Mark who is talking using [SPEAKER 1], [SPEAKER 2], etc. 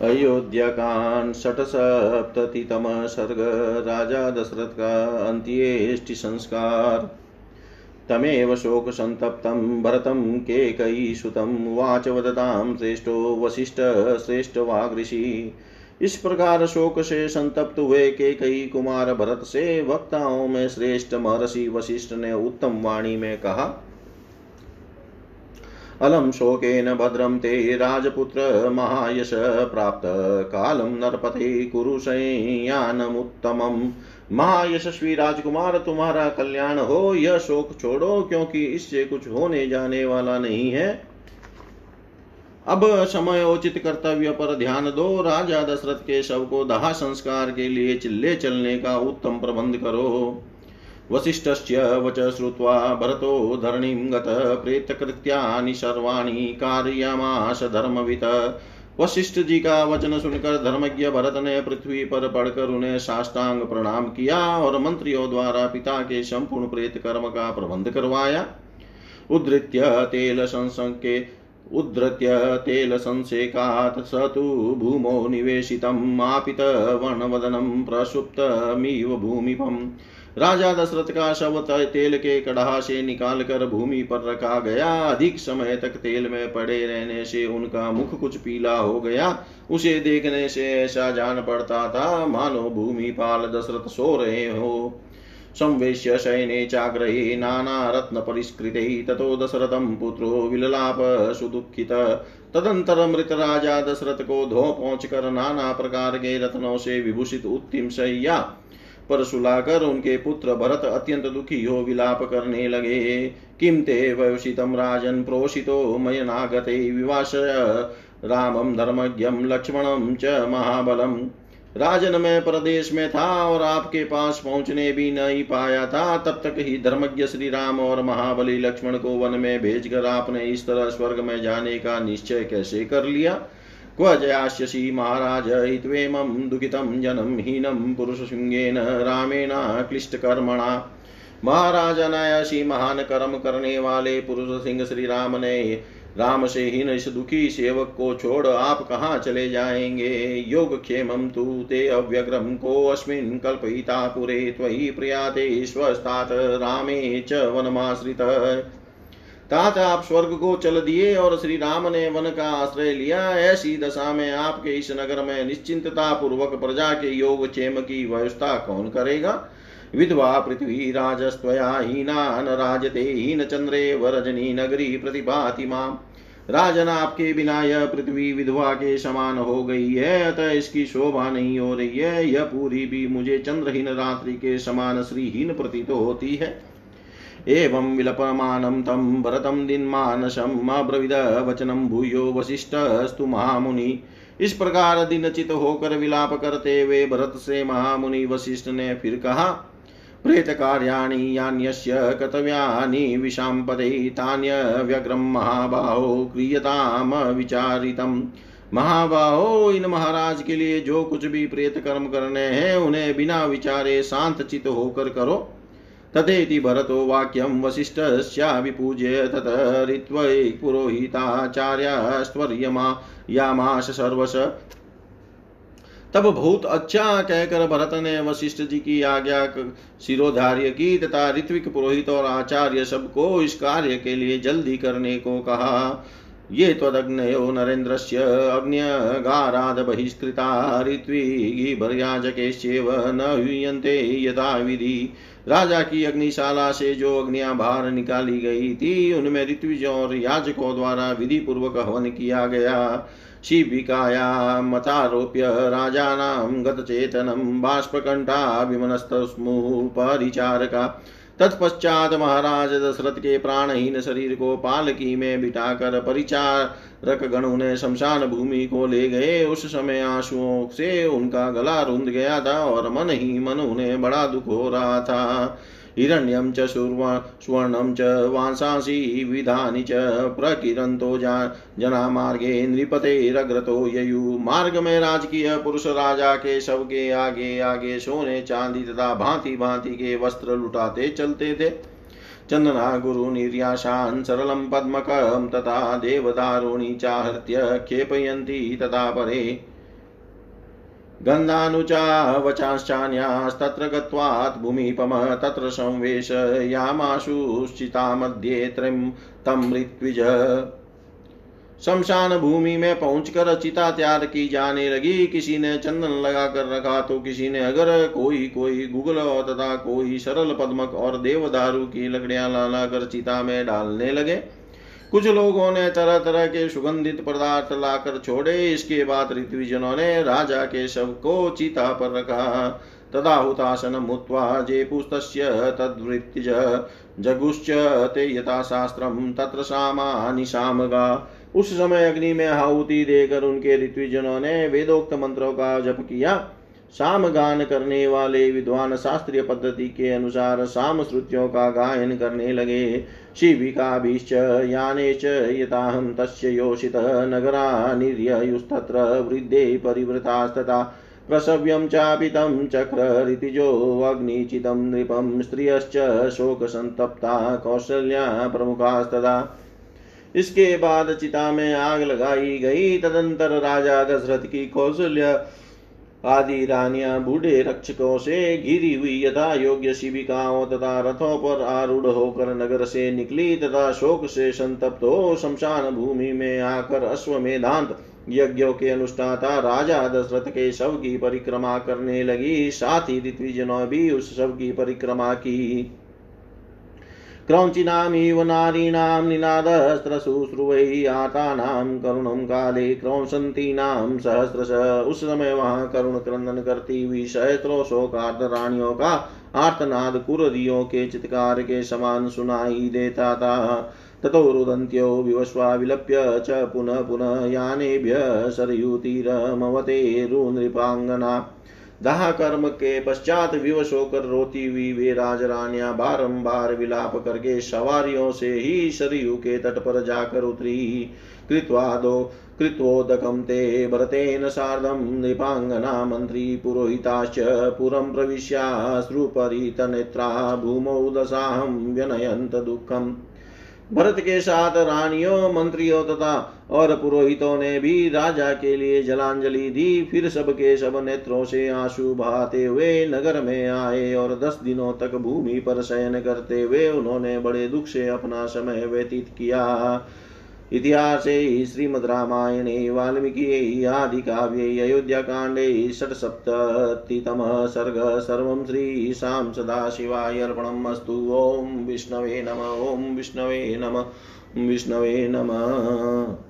[SPEAKER 1] अयोध्याकान् षट्सप्ततितमः सर्ग राजा दशरथ का अंत्येष्टि संस्कार तमेव शोकसन्तप्तं भरतं केकयीसुतं वाच वदतां श्रेष्ठो वसिष्ठ श्रेष्ठवागृषि इस प्रकार शोक से संतप्त हुए के कई कुमार भरत से वक्ताओं में श्रेष्ठ महर्षि वशिष्ठ ने उत्तम वाणी में कहा अलम शोकेन भद्रम ते राजपुत्र महायश प्राप्त। कालम नरपते कुरुशयानमुत्तमम् महायशस्वी राजकुमार, तुम्हारा कल्याण हो, यह शोक छोड़ो, क्योंकि इससे कुछ होने जाने वाला नहीं है। अब समय उचित कर्तव्य पर ध्यान दो। राजा दशरथ के शव को दहा संस्कार के लिए चिल्ले चलने का उत्तम प्रबंध करो। वसिष्ठस्य वच श्रुत्वा भरतो धरणीं गत प्रेतकृत्यानि सर्वाणि कारयामास धर्मवित। वशिष्ठ जी का वचन सुनकर धर्मज्ञ भरत ने पृथ्वी पर पड़कर उन्हें साष्टांग प्रणाम किया और मंत्रियों द्वारा पिता के संपूर्ण प्रेत कर्म का प्रबंध करवाया। उद्धृत्य तेल संसंके उद्धृत्य तेलसंसेकात् स तु भूमौ निवेशितम् आपितवर्णवदनं प्रसुप्तमिव भूमिपम्। राजा दशरथ का शव तेल के कड़ाह से निकाल कर भूमि पर रखा गया। अधिक समय तक तेल में पड़े रहने से उनका मुख कुछ पीला हो गया। उसे देखने से ऐसा जान पड़ता था, मानो भूमि पाल दशरथ सो रहे हो। संवेश्य शयने चाग्रहे नानारत्नपरिष्कृते ततो दशरथं पुत्रो विललाप सुदुःखित। तदंतर मृत राजा दशरथ को धो पहुँच कर नाना प्रकार के रत्नों से विभूषित उत्तिम शैया पर सुलाकर उनके पुत्र भरत अत्यंत दुखी हो विलाप करने लगे। किम ते वयोषितं राजन् प्रोषितो मयनागते विवास रामं धर्मज्ञं लक्ष्मणं च महाबलम्। राजन में प्रदेश में था और आपके पास पहुँचने भी नहीं पाया था। तब तक ही धर्मज्ञ श्री राम और महाबली लक्ष्मण को वन में भेजकर आपने इस तरह स्वर्ग में जाने का निश्चय कैसे कर लिया? क्व जयास्यसि महाराज हित्वेमं दुखितं जनं हीनं पुरुषशृङ्गेन रामेण क्लिष्टकर्मणा। महाराज अनायासी महान कर्म करने वाले पुरुष सिंह श्री राम ने राम से हीन इस दुखी सेवक को छोड़ आप कहाँ चले जाएँगे? योग क्षेम तु ते अव्यग्रम को अस्मिन् कल्पयिता पुरे त्वयि प्रियाते स्वस्तात रामे च वनमाश्रित। तात आप स्वर्ग को चल दिए और श्री राम ने वन का आश्रय लिया। ऐसी दशा में आपके इस नगर में निश्चिंतता पूर्वक प्रजा के योग क्षेम की व्यवस्था कौन करेगा? विधवा, पृथ्वी, राजस्त्वया हीना राजते, हीन चंद्रे, वरजनी, नगरी प्रतिभाति माम। राजन आपके बिना यह पृथ्वी विधवा के समान हो गई है, अतः इसकी शोभा नहीं हो रही है। यह पूरी भी मुझे चंद्रहीन रात्रि के समान श्रीहीन प्रतीत होती है। एवं विलपमानं तं भरतं दिन्मानसम् अब्रवीद वचनं भूयो वसिष्ठस्तु महामुनि। इस प्रकार दिनचित होकर विलाप करते हुए भरत से महामुनि वशिष्ठ ने फिर कहा, प्रेतकार्याणि यान्यस्य कर्तव्यानि विशाम्पदे तान्यव्यग्रं महाबाहो क्रियताम विचारितम्। महाबाहो, इन महाराज के लिए जो कुछ भी प्रेत कर्म करने हैं, उन्हें बिना विचारे शांत चित होकर करो। तथेति भरतो वाक्यं वसिष्ठस्याभिपूज्य तत ऋत्वै पुरोहिताचार्यस्त्वर्यमा यामाश सर्वश। तब बहुत अच्छा कहकर भरत ने वशिष्ठ जी की आज्ञा शिरोधार्य की तथा ऋत्विक पुरोहित और आचार्य सबको इस कार्य के लिए जल्दी करने को कहा। ये त्वदग्नयो नरेन्द्रस्य अग्न्यगाराद बहिष्कृता ऋत्विगिभर्याजकेश्चेव न ह्यूयन्ते यथा विधि। राजा की अग्निशाला से जो अग्नियाँ बाहर निकाली गई थी, उनमें ऋत्विज और याजकों द्वारा विधि पूर्वक हवन किया गया। शिबिकायामतारोप्य राजानां गतचेतनं बाष्पकण्ठाभिमनस्तस्मुः परिचारका तत्पश्चात महाराज दशरथ के प्राणहीन शरीर को पालकी में बिठाकर परिचारक गण उन्हें शमशान भूमि को ले गए। उस समय आंसुओं से उनका गला रुंध गया था और मन ही मन उन्हें बड़ा दुख हो रहा था। हिरण्यं च सुवर्णं च वांसांसि विधानि च प्रकिरन्तो जनामार्गे नृपतेरग्रतो ययु। मार्ग में राजकीय पुरुष राजा के शव के आगे आगे सोने चांदी तथा भांति भांति के वस्त्र लुटाते चलते थे। चन्दना गुरुनिर्याशान् सरलं पद्मकं तथा देवदारुणि चाहृत्य क्षेपयन्ति तथा परे गन्धानुचा वचांश्चान्यास्तत्र गत्वात् भूमिपम तत्र संवेशयामाशुश्चिता मध्ये त्रिं ऋत्विज। शमशान भूमि में पहुंचकर चिता तैयार की जाने लगी, किसी ने चंदन लगा कर रखा तो किसी ने अगर कोई कोई गुगल और तथा कोई सरल पद्मक और देवदारू की लकड़ियाँ ला कर चिता में डालने लगे। कुछ लोगों ने तरह तरह के सुगंधित पदार्थ लाकर छोड़े। इसके बाद ऋत्विजनों ने राजा के शव को चिता पर रखा। तदा मुत्वा जेपुस्तस्य तद्वृत्तिज जगुश्च ते यथाशास्त्रं तत्र सामानिशामगा उस समय अग्नि में आहुति देकर उनके ऋत्विजनों ने वेदोक्त मंत्रों का जप किया। साम गान करने वाले विद्वान शास्त्रीय पद्धति के अनुसार साम श्रुतियों का गायन करने लगे। शिविका शिविकाभिश्च याने च यताहं तस्य योषितः नगरा निर्ययुस्तत्र वृद्धे परिवृतास्तथा। प्रसव्यं चापितं चक्ररितिजोऽग्निचितं नृपं स्त्रियश्च शोकसन्तप्ता कौशल्या प्रमुखास्तदा इसके बाद चिता में आग लगाई गई। तदंतर राजा दशरथ की कौशल्य आदि रानियाँ बूढ़े रक्षकों से घिरी हुई यथा योग्य शिविकाओं तथा रथों पर आरूढ़ होकर नगर से निकली तथा शोक से संतप्त हो शमशान भूमि में आकर अश्वमेधांत यज्ञों के अनुष्ठाता राजा दशरथ के शव की परिक्रमा करने लगी। साथ ही ऋत्विजनों भी उस शव की परिक्रमा की। क्रौञ्चिनामिव नारीणां निनादस्त्रशुश्रुवै आतानां करुणं काले क्रौशन्तीनां सहस्रश उस समय वहाँ करुण क्रंदन करती हुई सहस्त्रों शोकार्थ रानियों का आर्तनाद कुरदियों के चित्कार के समान सुनाई देता था ततो रुदन्त्यो विवस्वा विलप्य च पुनः पुनः यानेभ्य सरयूतिरमवतेरुनृपाङ्गना दाह कर्म के पश्चात विवश होकर रोती हुई वे राजरानियाँ बारंबार विलाप करके सवारियों से ही सरयू के तट पर जाकर उतरी। कृत्वादो कृत्वोदकं ते भरतेन सार्धं नृपाङ्गना मन्त्री पुरोहिताश्च पुरं प्रविश्याश्रुपरितनेत्रा भूमौ दशाहं व्यनयन्त दुःखम्। भरत के साथ रानियों मंत्रियों तथा और पुरोहितों ने भी राजा के लिए जलांजलि दी। फिर सबके सब नेत्रों से आँसू बहाते हुए नगर में आए और दस दिनों तक भूमि पर शयन करते हुए उन्होंने बड़े दुख से अपना समय व्यतीत किया। इतिहासे श्रीमद्रामायणे वाल्मीकियै, आदिकाव्ये, अयोध्याकाण्डे, षट्सप्ततितमः सर्ग। सर्वं श्रीशां सदाशिवाय अर्पणम् अस्तु। ॐ विष्णवे नम, ॐ विष्णवे नम विष्णवे नमः।